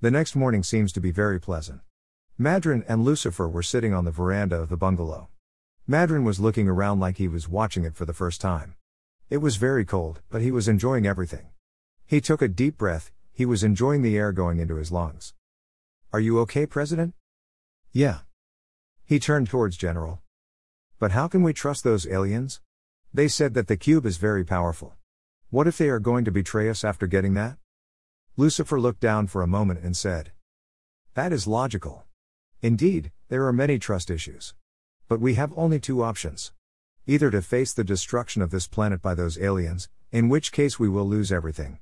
The next morning seems to be very pleasant. Madrin and Lucifer were sitting on the veranda of the bungalow. Madrin was looking around like he was watching it for the first time. It was very cold, but he was enjoying everything. He took a deep breath, he was enjoying the air going into his lungs. Are you okay, President? Yeah. He turned towards General. But how can we trust those aliens? They said that the cube is very powerful. What if they are going to betray us after getting that? Lucifer looked down for a moment and said, That is logical. Indeed, there are many trust issues. But we have only two options. Either to face the destruction of this planet by those aliens, in which case we will lose everything.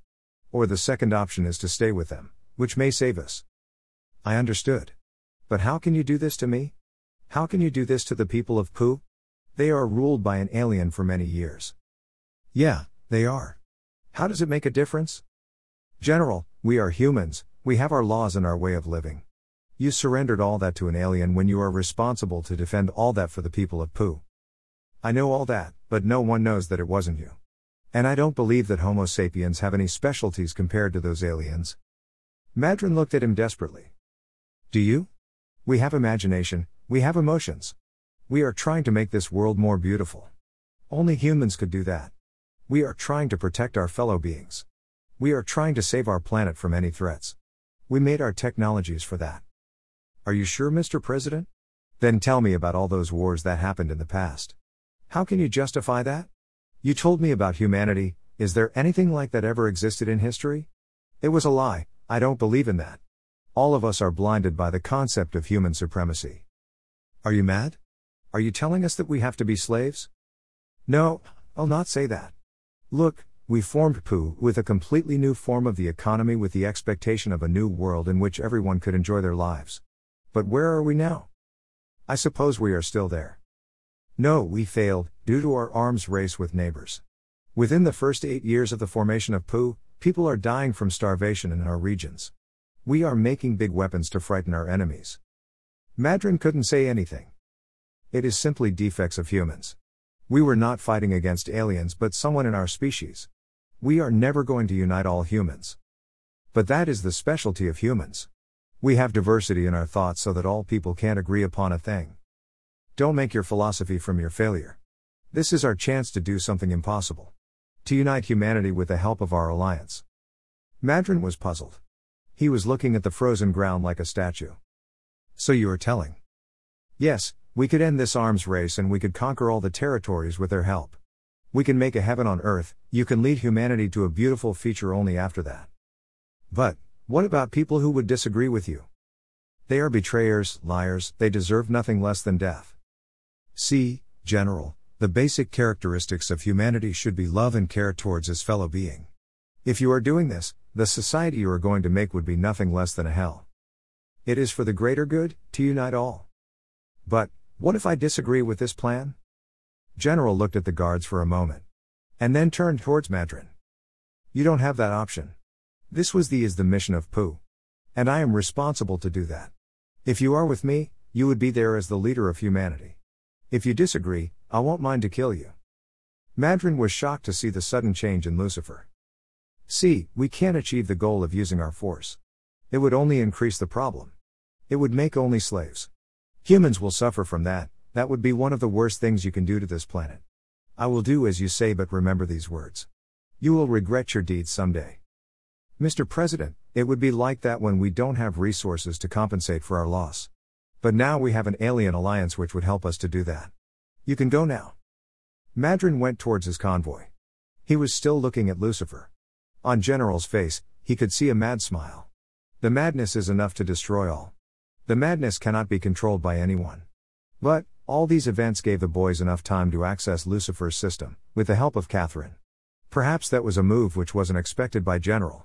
Or the second option is to stay with them, which may save us. I understood. But how can you do this to me? How can you do this to the people of Pooh? They are ruled by an alien for many years. Yeah, they are. How does it make a difference? General, we are humans, we have our laws and our way of living. You surrendered all that to an alien when you are responsible to defend all that for the people of Pooh. I know all that, but no one knows that it wasn't you. And I don't believe that Homo sapiens have any specialties compared to those aliens. Madrin looked at him desperately. Do you? We have imagination, we have emotions. We are trying to make this world more beautiful. Only humans could do that. We are trying to protect our fellow beings. We are trying to save our planet from any threats. We made our technologies for that. Are you sure, Mr. President? Then tell me about all those wars that happened in the past. How can you justify that? You told me about humanity, is there anything like that ever existed in history? It was a lie, I don't believe in that. All of us are blinded by the concept of human supremacy. Are you mad? Are you telling us that we have to be slaves? No, I'll not say that. Look, we formed POO with a completely new form of the economy with the expectation of a new world in which everyone could enjoy their lives. But where are we now? I suppose we are still there. No, we failed, due to our arms race with neighbors. Within the first eight years of the formation of POO, people are dying from starvation in our regions. We are making big weapons to frighten our enemies. Madrin couldn't say anything. It is simply defects of humans. We were not fighting against aliens but someone in our species. We are never going to unite all humans. But that is the specialty of humans. We have diversity in our thoughts so that all people can't agree upon a thing. Don't make your philosophy from your failure. This is our chance to do something impossible. To unite humanity with the help of our alliance. Madrin was puzzled. He was looking at the frozen ground like a statue. So you are telling? Yes, we could end this arms race and we could conquer all the territories with their help. We can make a heaven on earth, you can lead humanity to a beautiful future only after that. But, what about people who would disagree with you? They are betrayers, liars, they deserve nothing less than death. See, General, the basic characteristics of humanity should be love and care towards his fellow being. If you are doing this, the society you are going to make would be nothing less than a hell. It is for the greater good, to unite all. But, what if I disagree with this plan? General looked at the guards for a moment. And then turned towards Madrin. You don't have that option. This was the is the mission of Pooh. And I am responsible to do that. If you are with me, you would be there as the leader of humanity. If you disagree, I won't mind to kill you. Madrin was shocked to see the sudden change in Lucifer. See, we can't achieve the goal of using our force. It would only increase the problem. It would make only slaves. Humans will suffer from that, that would be one of the worst things you can do to this planet. I will do as you say, but remember these words. You will regret your deeds someday. Mr. President, it would be like that when we don't have resources to compensate for our loss. But now we have an alien alliance which would help us to do that. You can go now. Madrin went towards his convoy. He was still looking at Lucifer. On General's face, he could see a mad smile. The madness is enough to destroy all. The madness cannot be controlled by anyone. But, all these events gave the boys enough time to access Lucifer's system, with the help of Catherine. Perhaps that was a move which wasn't expected by General.